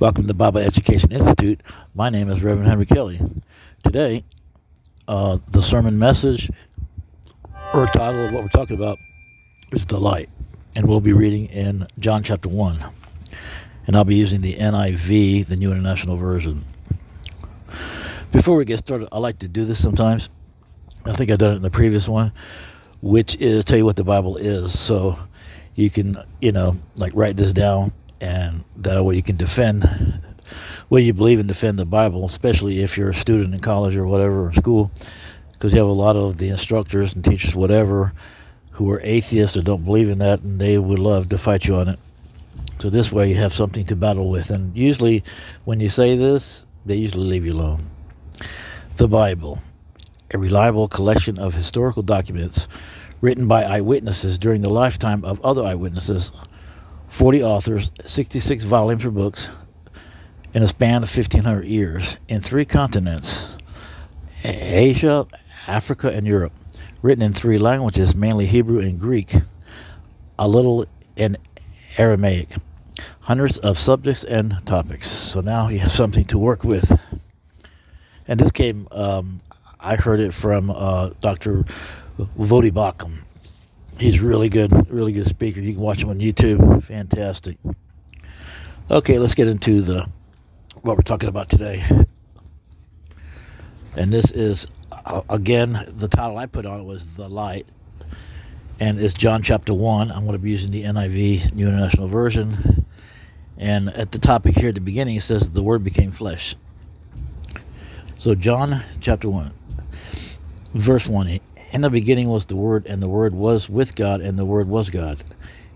Welcome to Bible Education Institute. My name is Reverend Henry Kelly. Today, uh, the sermon message or title of what we're talking about is the light, and we'll be reading in John chapter 1. And I'll be using the NIV, the New International Version. Before we get started, I like to do this sometimes. I think I've done it in the previous one, which is tell you what the Bible is. So you can, you know, like write this down, and that way you can defend what you believe and defend the Bible, especially if you're a student in college or whatever, or school, because you have a lot of the instructors and teachers, whatever, who are atheists or don't believe in that, and they would love to fight you on it. So this way you have something to battle with. And usually when you say this, they usually leave you alone. The Bible, a reliable collection of historical documents written by eyewitnesses during the lifetime of other eyewitnesses, 40 authors, 66 volumes or books, in a span of 1500 years, in three continents Asia, Africa, and Europe, written in three languages, mainly Hebrew and Greek, a little in Aramaic, hundreds of subjects and topics. So now you have something to work with. And this came, um, I heard it from uh, Dr. Voddie Baucham. He's really good, really good speaker. You can watch him on YouTube. Fantastic. Okay, let's get into the what we're talking about today. And this is uh, again the title I put on it was the light, and it's John chapter one. I'm going to be using the NIV New International Version, and at the topic here at the beginning it says the Word became flesh. So John chapter one, verse one. In the beginning was the Word, and the Word was with God, and the Word was God.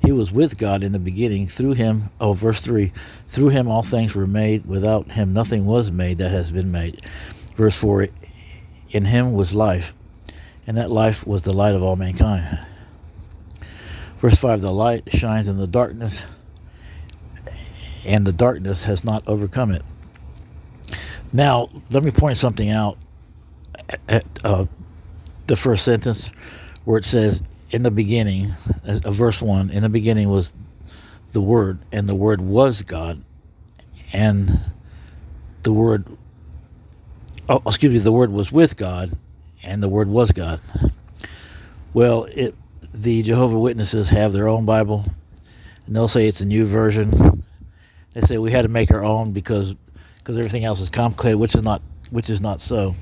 He was with God in the beginning. Through him, oh, verse 3 through him all things were made. Without him nothing was made that has been made. Verse 4 In him was life, and that life was the light of all mankind. Verse 5 The light shines in the darkness, and the darkness has not overcome it. Now, let me point something out at uh, the first sentence where it says, In the beginning, uh, verse 1, in the beginning was the Word, and the Word was God, and the Word, oh, excuse me, the Word was with God, and the Word was God. Well, it, the Jehovah Witnesses have their own Bible, and they'll say it's a new version. They say we had to make our own because because everything else is complicated, which is not which is not so.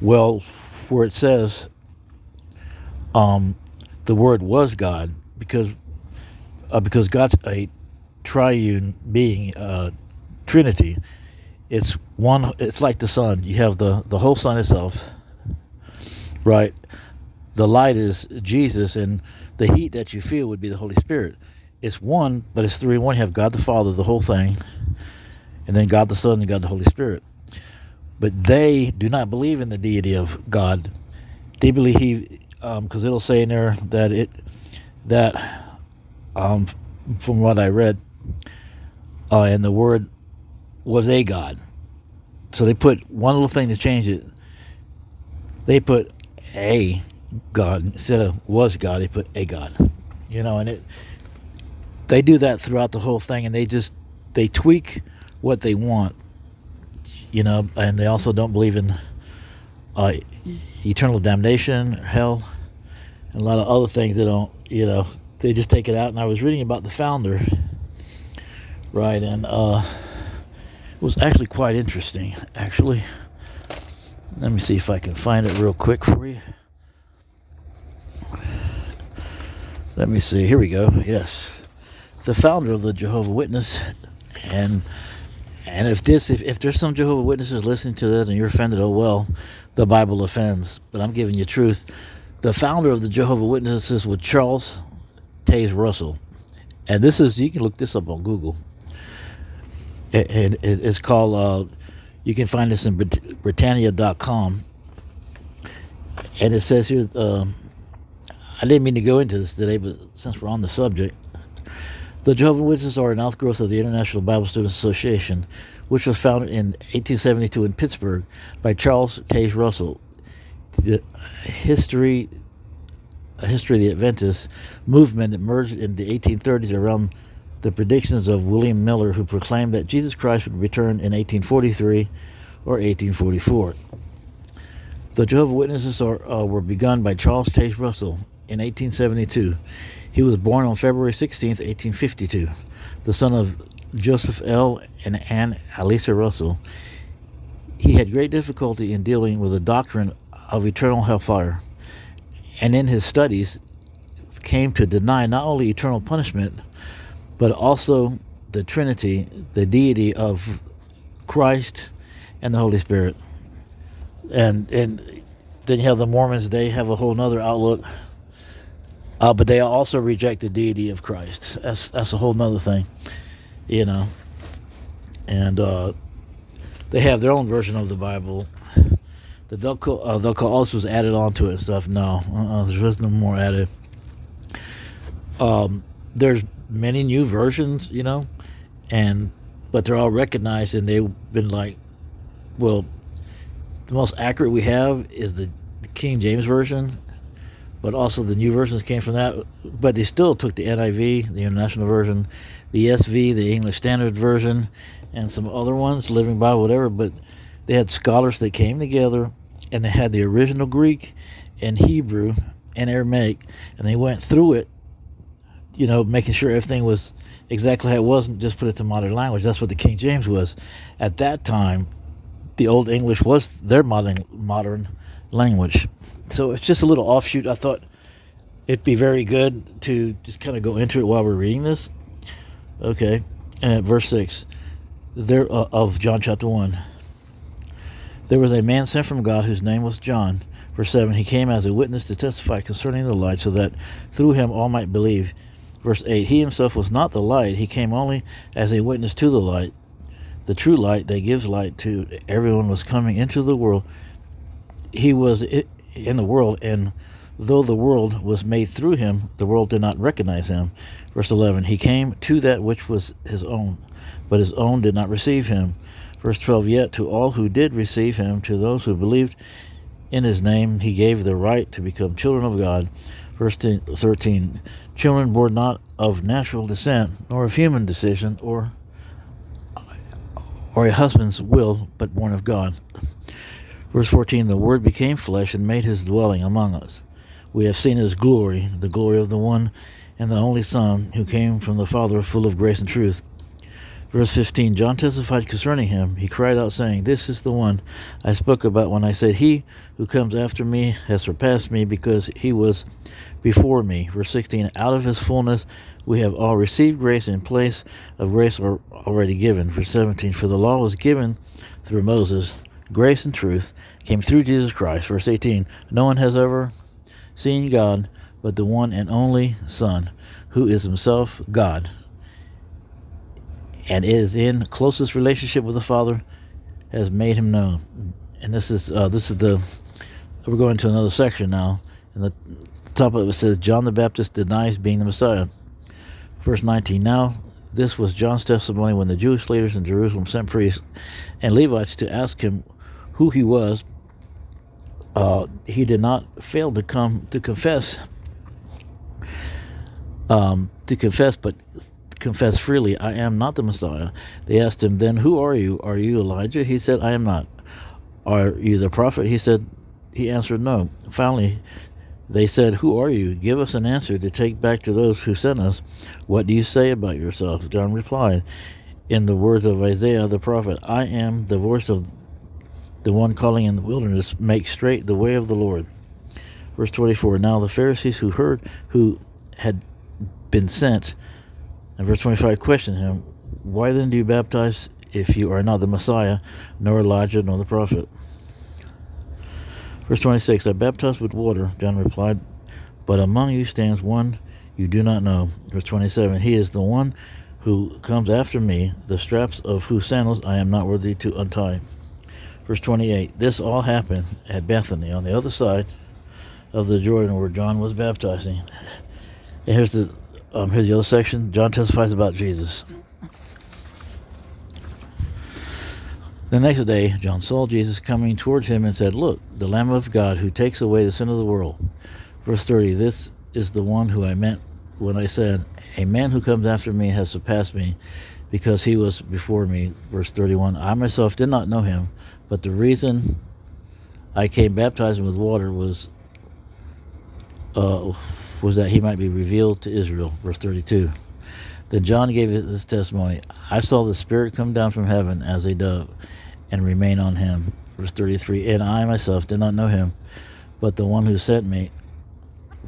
Well, where it says um, the Word was God, because uh, because God's a triune being, uh, Trinity. It's one. It's like the sun. You have the the whole sun itself, right? The light is Jesus, and the heat that you feel would be the Holy Spirit. It's one, but it's three in one. You have God the Father, the whole thing, and then God the Son and God the Holy Spirit. But they do not believe in the deity of God. They believe because um, it'll say in there that it that um, from what I read, uh, and the word was a God. So they put one little thing to change it. They put a God instead of was God. They put a God. You know, and it. They do that throughout the whole thing, and they just they tweak what they want. You know, and they also don't believe in uh, eternal damnation, hell, and a lot of other things they don't. You know, they just take it out. And I was reading about the founder, right, and uh, it was actually quite interesting. Actually, let me see if I can find it real quick for you. Let me see. Here we go. Yes, the founder of the Jehovah Witness, and and if this, if, if there's some Jehovah Witnesses listening to this and you're offended, oh well, the Bible offends. But I'm giving you truth. The founder of the Jehovah Witnesses was Charles Taze Russell. And this is, you can look this up on Google. It, it, it's called, uh, you can find this in Britannica.com. And it says here, uh, I didn't mean to go into this today, but since we're on the subject, the Jehovah's Witnesses are an outgrowth of the International Bible Students Association, which was founded in 1872 in Pittsburgh by Charles Taze Russell. The history history of the Adventist movement emerged in the 1830s around the predictions of William Miller, who proclaimed that Jesus Christ would return in 1843 or 1844. The Jehovah's Witnesses are, uh, were begun by Charles Taze Russell in 1872. He was born on February 16, 1852, the son of Joseph L. and Anne Eliza Russell. He had great difficulty in dealing with the doctrine of eternal hellfire, and in his studies came to deny not only eternal punishment, but also the Trinity, the deity of Christ and the Holy Spirit. And and then you have the Mormons, they have a whole nother outlook. Uh, but they also reject the deity of Christ. That's that's a whole nother thing, you know. And uh, they have their own version of the Bible. The Delco, uh, Delco was added onto it and stuff. No, uh-uh, no more added. Um, there's many new versions, you know, and but they're all recognized and they've been like, well, the most accurate we have is the King James version, but also the new versions came from that. But they still took the NIV, the International Version, the ESV, the English Standard Version, and some other ones, Living Bible, whatever. But they had scholars that came together and they had the original Greek and Hebrew and Aramaic, and they went through it you know, making sure everything was exactly how it was and just put it to modern language. That's what the King James was. At that time, the Old English was their modern modern language. So it's just a little offshoot. I thought it'd be very good to just kind of go into it while we're reading this. Okay, and verse six, there uh, of John chapter one. There was a man sent from God whose name was John. Verse 7 He came as a witness to testify concerning the light, so that through him all might believe. Verse 8 He himself was not the light, he came only as a witness to the light. The true light that gives light to everyone was coming into the world. He was in the world, and though the world was made through him, the world did not recognize him. Verse 11 He came to that which was his own, but his own did not receive him. Verse 12 Yet to all who did receive him, to those who believed in his name, he gave the right to become children of God Verse 13 Children born not of natural descent, nor of human decision, or, or a husband's will, but born of God. Verse 14 The Word became flesh and made his dwelling among us. We have seen his glory, the glory of the one and the only Son, who came from the Father, full of grace and truth. Verse 15 John testified concerning him. He cried out, saying, This is the one I spoke about when I said, He who comes after me has surpassed me because he was before me. Verse 16 Out of his fullness we have all received grace in place of grace already given. Verse 17 For the law was given through Moses, grace and truth came through Jesus Christ. Verse 18 No one has ever seen God but the one and only Son, who is himself God and is in closest relationship with the Father, has made him known. And this is uh, this is the we're going to another section now. And the top of it says John the Baptist denies being the Messiah. Verse 19. Now this was John's testimony when the Jewish leaders in Jerusalem sent priests and Levites to ask him who he was. Uh, he did not fail to come to confess. Um, to confess, but confess freely, I am not the Messiah. They asked him, Then who are you? Are you Elijah? He said, I am not. Are you the prophet? He said, He answered, No. Finally, they said, Who are you? Give us an answer to take back to those who sent us. What do you say about yourself? John replied, In the words of Isaiah the prophet, I am the voice of the one calling in the wilderness, make straight the way of the Lord. Verse 24 Now the Pharisees who heard, who had been sent, and verse 25 questioned him, Why then do you baptize if you are not the Messiah, nor Elijah, nor the prophet? Verse 26 I baptize with water, John replied, but among you stands one you do not know. Verse 27 He is the one who comes after me, the straps of whose sandals I am not worthy to untie. Verse 28 This all happened at Bethany, on the other side of the Jordan where John was baptizing. And here's the um, here's the other section. John testifies about Jesus. The next day, John saw Jesus coming towards him and said, Look, the Lamb of God who takes away the sin of the world. Verse 30 This is the one who I meant when I said, A man who comes after me has surpassed me because he was before me. Verse 31 I myself did not know him, but the reason I came baptizing with water was. Uh, was that he might be revealed to Israel. Verse 32. Then John gave this testimony I saw the Spirit come down from heaven as a dove and remain on him. Verse 33 And I myself did not know him, but the one who sent me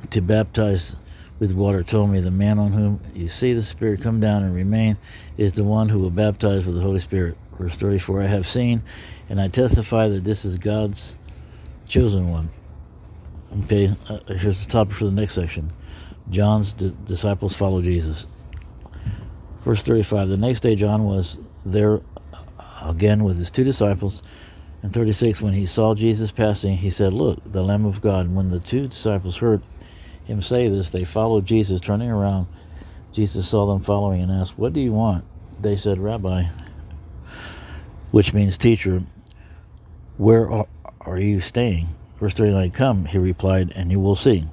to baptize with water told me, The man on whom you see the Spirit come down and remain is the one who will baptize with the Holy Spirit. Verse 34 I have seen and I testify that this is God's chosen one. Okay, uh, here's the topic for the next section. John's di- disciples follow Jesus. Verse 35 The next day, John was there again with his two disciples. And 36 When he saw Jesus passing, he said, Look, the Lamb of God. And when the two disciples heard him say this, they followed Jesus. Turning around, Jesus saw them following and asked, What do you want? They said, Rabbi, which means teacher, where are, are you staying? Verse 39 Come, he replied, and you will see.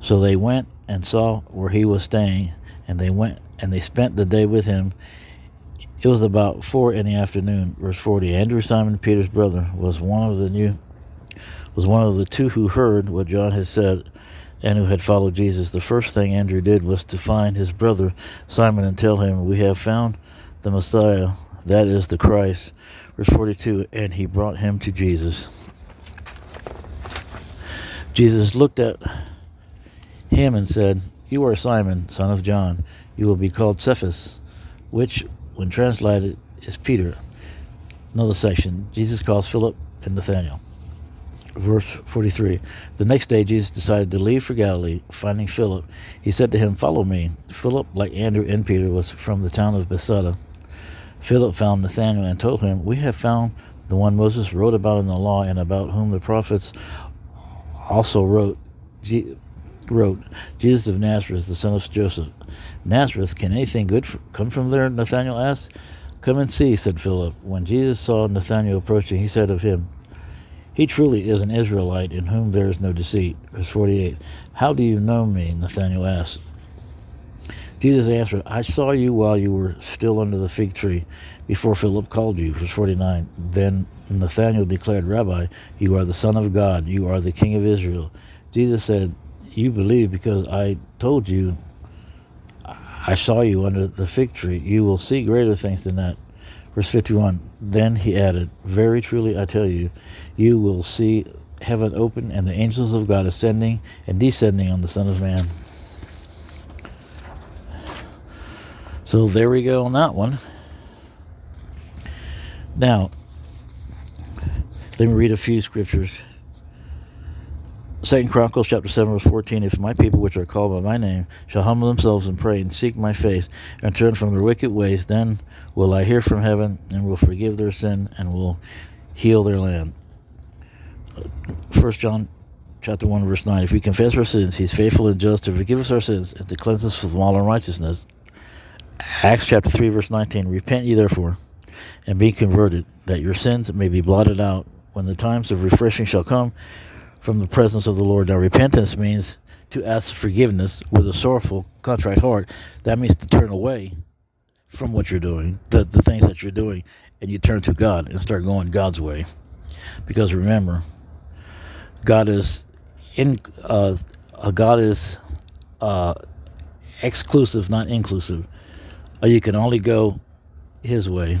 So they went and saw where he was staying, and they went and they spent the day with him. It was about four in the afternoon. Verse 40 Andrew, Simon Peter's brother, was one of the new was one of the two who heard what John had said and who had followed Jesus. The first thing Andrew did was to find his brother Simon and tell him, We have found the Messiah, that is the Christ. Verse 42 And he brought him to Jesus. Jesus looked at him and said, You are Simon, son of John. You will be called Cephas, which, when translated, is Peter. Another section. Jesus calls Philip and Nathanael. Verse 43. The next day, Jesus decided to leave for Galilee. Finding Philip, he said to him, Follow me. Philip, like Andrew and Peter, was from the town of Bethsaida. Philip found Nathanael and told him, We have found the one Moses wrote about in the law and about whom the prophets also wrote. Wrote Jesus of Nazareth, the son of Joseph. Nazareth, can anything good come from there? Nathanael asked. Come and see, said Philip. When Jesus saw Nathanael approaching, he said of him, He truly is an Israelite in whom there is no deceit. Verse 48. How do you know me? Nathanael asked. Jesus answered, I saw you while you were still under the fig tree, before Philip called you. Verse 49. Then Nathanael declared, Rabbi, you are the Son of God, you are the King of Israel. Jesus said, You believe because I told you I saw you under the fig tree. You will see greater things than that. Verse 51 Then he added, Very truly I tell you, you will see heaven open and the angels of God ascending and descending on the Son of Man. So there we go on that one. Now, let me read a few scriptures. Second Chronicles chapter seven verse fourteen: If my people which are called by my name shall humble themselves and pray and seek my face and turn from their wicked ways, then will I hear from heaven and will forgive their sin and will heal their land. First John chapter one verse nine: If we confess our sins, He's faithful and just to forgive us our sins and to cleanse us from all unrighteousness. Acts chapter 3, verse 19 Repent ye therefore, and be converted, that your sins may be blotted out when the times of refreshing shall come from the presence of the Lord. Now, repentance means to ask forgiveness with a sorrowful, contrite heart. That means to turn away from what you're doing, the, the things that you're doing, and you turn to God and start going God's way. Because remember, God is in uh, God is uh, exclusive, not inclusive or you can only go his way.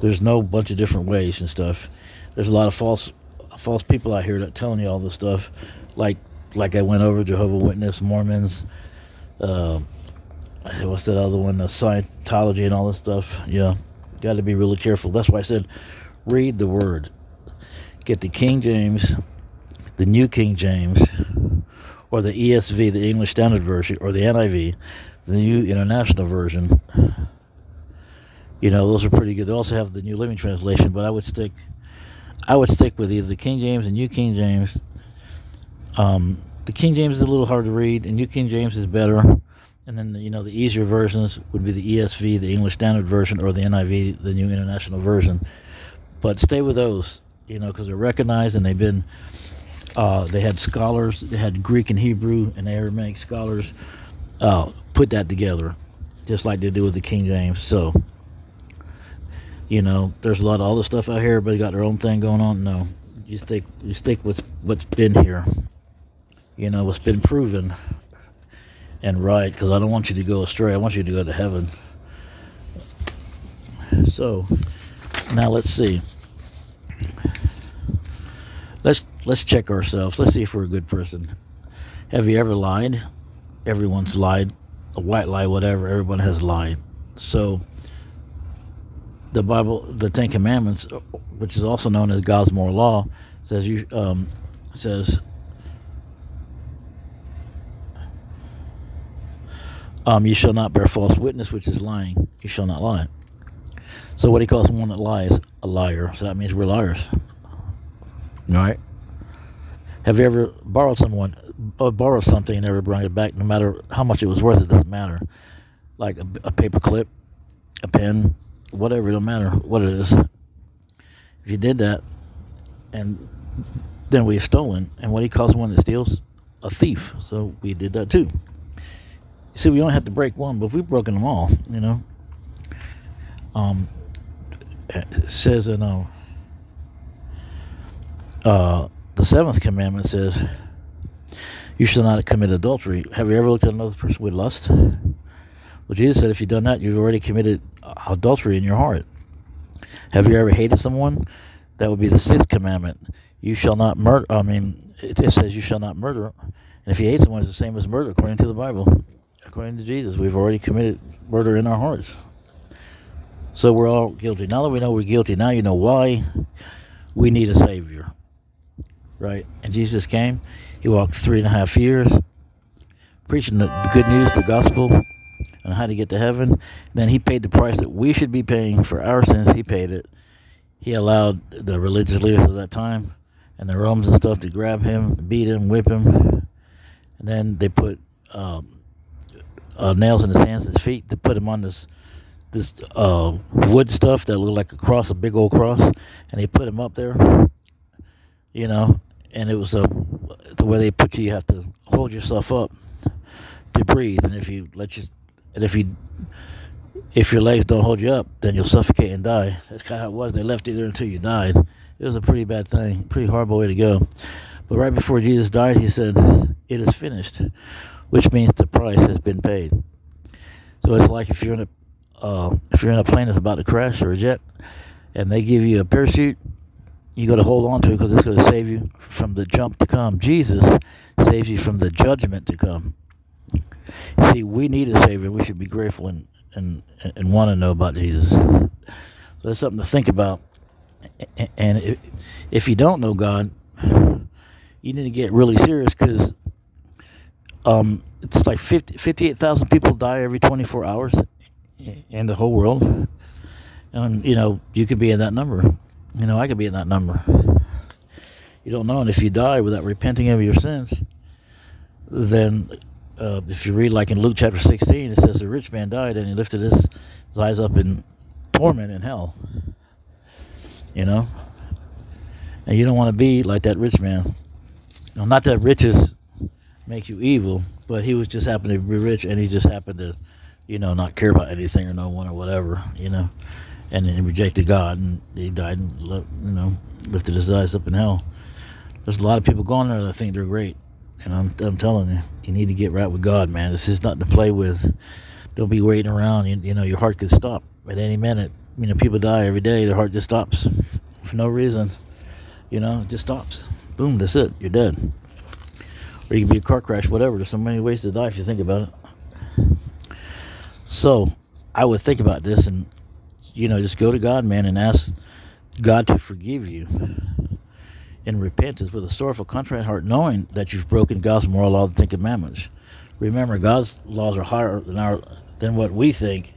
There's no bunch of different ways and stuff. There's a lot of false false people out here that telling you all this stuff, like like I went over Jehovah Witness, Mormons, uh, what's that other one, the Scientology and all this stuff. Yeah, got to be really careful. That's why I said read the Word. Get the King James, the New King James, or the ESV, the English Standard Version, or the NIV the New International Version. You know, those are pretty good. They also have the New Living Translation, but I would stick, I would stick with either the King James and New King James. Um, the King James is a little hard to read, and New King James is better. And then you know the easier versions would be the ESV, the English Standard Version, or the NIV, the New International Version. But stay with those, you know, because they're recognized and they've been uh, they had scholars, they had Greek and Hebrew and Aramaic scholars uh, put that together, just like they do with the King James. So, you know, there's a lot of other stuff out here. Everybody got their own thing going on. No, you stick you stick with what's been here. You know, what's been proven and right. Because I don't want you to go astray. I want you to go to heaven. So, now let's see. Let's let's check ourselves. Let's see if we're a good person. Have you ever lied? Everyone's lied. A white lie, whatever. Everyone has lied. So the Bible, the Ten Commandments, which is also known as God's moral law, says you um, says um, you shall not bear false witness, which is lying. You shall not lie. So what he calls someone that lies a liar. So that means we're liars. All right. Have you ever borrowed someone, uh, borrowed something and never brought it back, no matter how much it was worth? It doesn't matter. Like a, a paper clip, a pen, whatever. It don't matter what it is. If you did that, and then we have stolen, and what he calls one that steals, a thief. So we did that too. See, we only have to break one, but if we've broken them all, you know. Um, says in uh, uh, the seventh commandment says, You shall not commit adultery. Have you ever looked at another person with lust? Well, Jesus said, If you've done that, you've already committed adultery in your heart. Have you ever hated someone? That would be the sixth commandment. You shall not murder. I mean, it, it says you shall not murder. And if you hate someone, it's the same as murder, according to the Bible. According to Jesus, we've already committed murder in our hearts. So we're all guilty. Now that we know we're guilty, now you know why we need a Savior right? And Jesus came. He walked three and a half years preaching the good news, the gospel, and how to get to heaven. Then he paid the price that we should be paying for our sins. He paid it. He allowed the religious leaders of that time and the Romans and stuff to grab him, beat him, whip him. And then they put um, uh, nails in his hands and his feet to put him on this this uh, wood stuff that looked like a cross, a big old cross, and they put him up there. You know, and it was a the way they put you. You have to hold yourself up to breathe, and if you let you, and if you, if your legs don't hold you up, then you'll suffocate and die. That's kind of how it was. They left you there until you died. It was a pretty bad thing, pretty horrible way to go. But right before Jesus died, he said, "It is finished," which means the price has been paid. So it's like if you're in a uh, if you're in a plane that's about to crash or a jet, and they give you a parachute you got to hold on to it because it's going to save you from the jump to come. Jesus saves you from the judgment to come. See, we need a Savior. We should be grateful and, and, and want to know about Jesus. So that's something to think about. And if you don't know God, you need to get really serious because um, it's like 50, 58,000 people die every 24 hours in the whole world. And, you know, you could be in that number. You know, I could be in that number. You don't know. And if you die without repenting of your sins, then uh, if you read like in Luke chapter 16, it says the rich man died and he lifted his, his eyes up in torment in hell. You know? And you don't want to be like that rich man. Now, not that riches make you evil, but he was just happened to be rich and he just happened to, you know, not care about anything or no one or whatever, you know and then he rejected God, and he died, and you know, lifted his eyes up in hell. There's a lot of people going there that think they're great, and I'm I'm telling you, you need to get right with God, man. This is nothing to play with. Don't be waiting around. You, you know, your heart could stop at any minute. You know, people die every day. Their heart just stops for no reason. You know, it just stops. Boom, that's it. You're dead. Or you can be a car crash, whatever. There's so many ways to die if you think about it. So, I would think about this and you know, just go to God, man, and ask God to forgive you in repentance with a sorrowful, contrite heart, knowing that you've broken God's moral law, the Ten Commandments. Remember, God's laws are higher than our than what we think.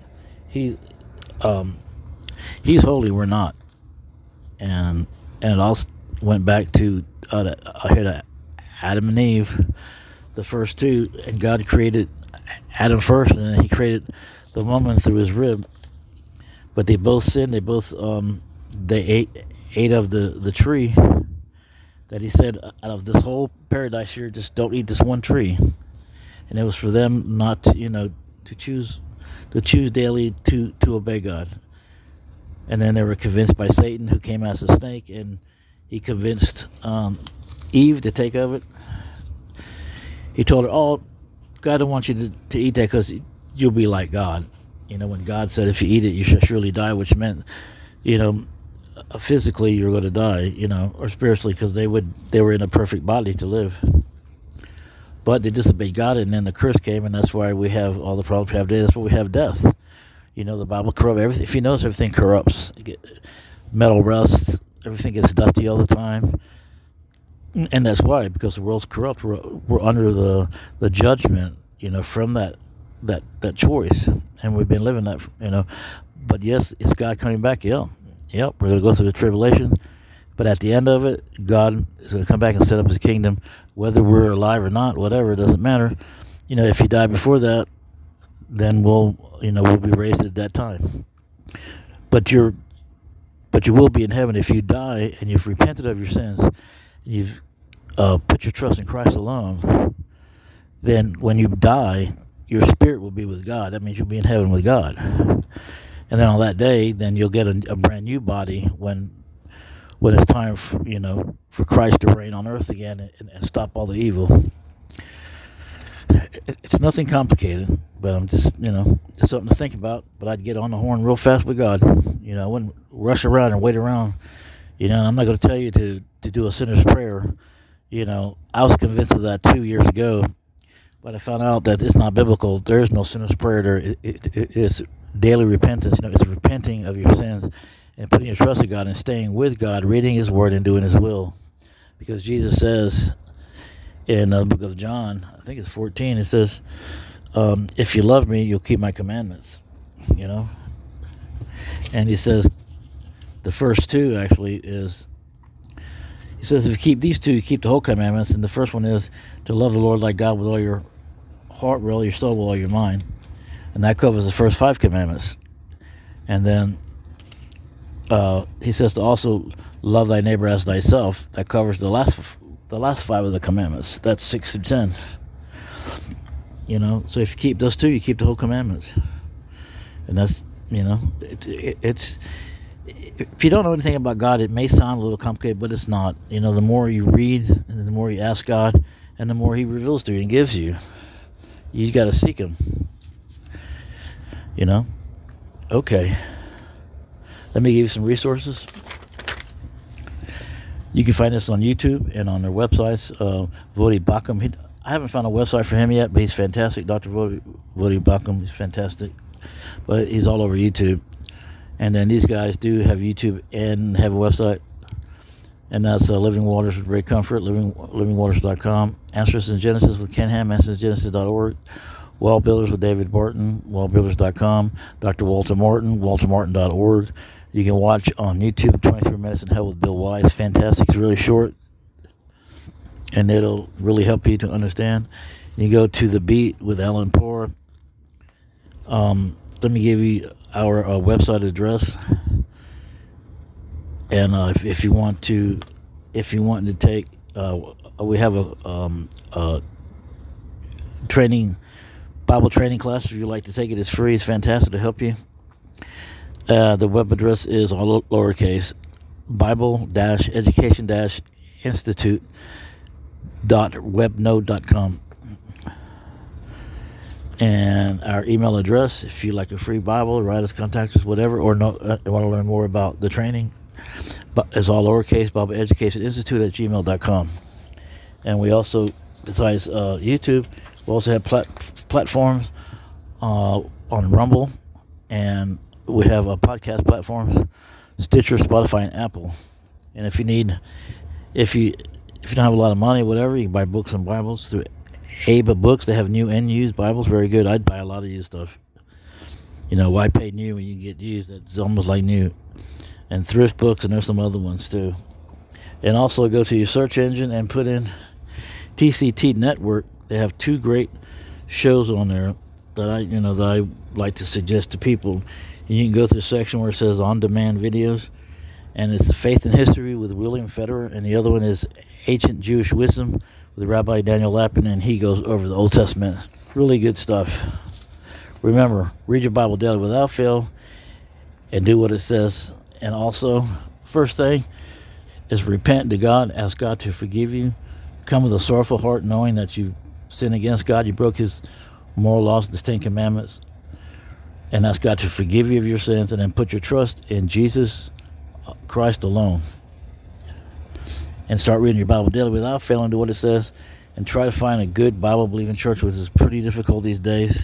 He's um, He's holy, we're not, and and it all went back to uh, I that Adam and Eve, the first two, and God created Adam first, and then He created the woman through His rib but they both sinned. They both um, they ate ate of the the tree that he said, out of this whole paradise here, just don't eat this one tree. And it was for them not to, you know, to choose, to choose daily to, to obey God. And then they were convinced by Satan, who came as a snake, and he convinced um, Eve to take of it. He told her, "Oh, God don't want you to, to eat that because you'll be like God." You know, when God said, "If you eat it, you shall surely die," which meant, you know, Uh, physically you're going to die, you know, or spiritually because they would they were in a perfect body to live. But they disobeyed God, and then the curse came, and that's why we have all the problems we have today. That's why we have death. You know, the Bible corrupts everything. If you notice, everything corrupts. Metal rusts. Everything gets dusty all the time. And that's why, because the world's corrupt. We're, we're under the the judgment, you know, from that that that choice, and we've been living that, you know. But yes, it's God coming back? Yeah, yep. We're going to go through the tribulation, but at the end of it, God is going to come back and set up His kingdom, whether we're alive or not. Whatever, it doesn't matter. You know, if you die before that, then we'll you know we'll be raised at that time. But you're but you will be in heaven if you die and you've repented of your sins, and you've uh, put your trust in Christ alone. Then when you die, your spirit will be with God. That means you'll be in heaven with God. And then on that day, then you'll get a, a brand new body when when it's time for you know for Christ to reign on earth again and, and stop all the evil it's nothing complicated, but I'm just, you know, it's something to think about. But I'd get on the horn real fast with God. You know, I wouldn't rush around and wait around. You know, I'm not going to tell you to, to do a sinner's prayer. You know, I was convinced of that two years ago, but I found out that it's not biblical. There is no sinner's prayer. There it, it, it is daily repentance. You know, it's repenting of your sins and putting your trust in God and staying with God, reading His Word and doing His will. Because Jesus says, in the book of John, I think it's 14, it says, um, If you love me, you'll keep my commandments. You know? And he says, the first two actually is, he says, if you keep these two, you keep the whole commandments. And the first one is to love the Lord like God with all your heart, with all your soul, with all your mind. And that covers the first five commandments. And then uh, he says to also love thy neighbor as thyself. That covers the last the last five of the commandments. That's six through ten. You know, so if you keep those two, you keep the whole commandments. And that's, you know, it, it, it's if you don't know anything about God, it may sound a little complicated, but it's not. You know, the more you read and the more you ask God, and the more He reveals to you and gives you, you got to seek Him. You know? Okay. Let me give you some resources. You can find this on YouTube and on their websites. Uh, Baucham. He, I haven't found a website for him yet, but he's fantastic. Dr. Voddie, Voddie Baucham. He's fantastic. But he's all over YouTube. And then these guys do have YouTube and have a website. And that's uh, Living Waters with Comfort, living, livingwaters.com. Answers in Genesis with Ken Ham, answersingenesis.org. WallBuilders with David Barton, wallbuilders.com. Dr. Walter Martin, waltermartin.org. You can watch on YouTube 23 Minutes in Hell with Bill Wiese. Fantastic. It's really short and it'll really help you to understand. You go to The Beat with Allen Parr. Um, let me give you our uh, website address. And uh, if, if you want to, if you want to take, uh, we have a, um, a training, Bible training class. If you'd like to take it, it's free. It's fantastic to help you. Uh, the web address is all lowercase Bible education institute dot. And our email address, if you like a free Bible, write us, contact us, whatever, or no, uh, want to learn more about the training, but it's all lowercase Bible Education Institute at gmail.com. And we also, besides uh, YouTube, we also have plat- platforms uh, on Rumble and we have a podcast platforms, Stitcher, Spotify, and Apple. And if you need, if you if you don't have a lot of money, whatever, you can buy books and Bibles through AbeBooks. They have new and used Bibles, very good. I'd buy a lot of used stuff. You know, why pay new when you get used? It's almost like new. And thrift books, and there's some other ones too. And also go to your search engine and put in TCT Network. They have two great shows on there that I, you know, that I like to suggest to people. You can go to the section where it says on demand videos, and it's Faith and History with William Federer, and the other one is Ancient Jewish Wisdom with Rabbi Daniel Lapin and he goes over the Old Testament. Really good stuff. Remember, read your Bible daily without fail and do what it says. And also, first thing is repent to God, ask God to forgive you. Come with a sorrowful heart, knowing that you sinned against God, you broke His moral laws, the Ten Commandments, and ask God to forgive you of your sins, and then put your trust in Jesus Christ alone. And start reading your Bible daily without failing to what it says. And try to find a good Bible believing church, which is pretty difficult these days.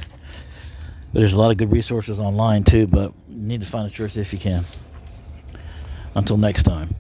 But there's a lot of good resources online too, but you need to find a church if you can. Until next time.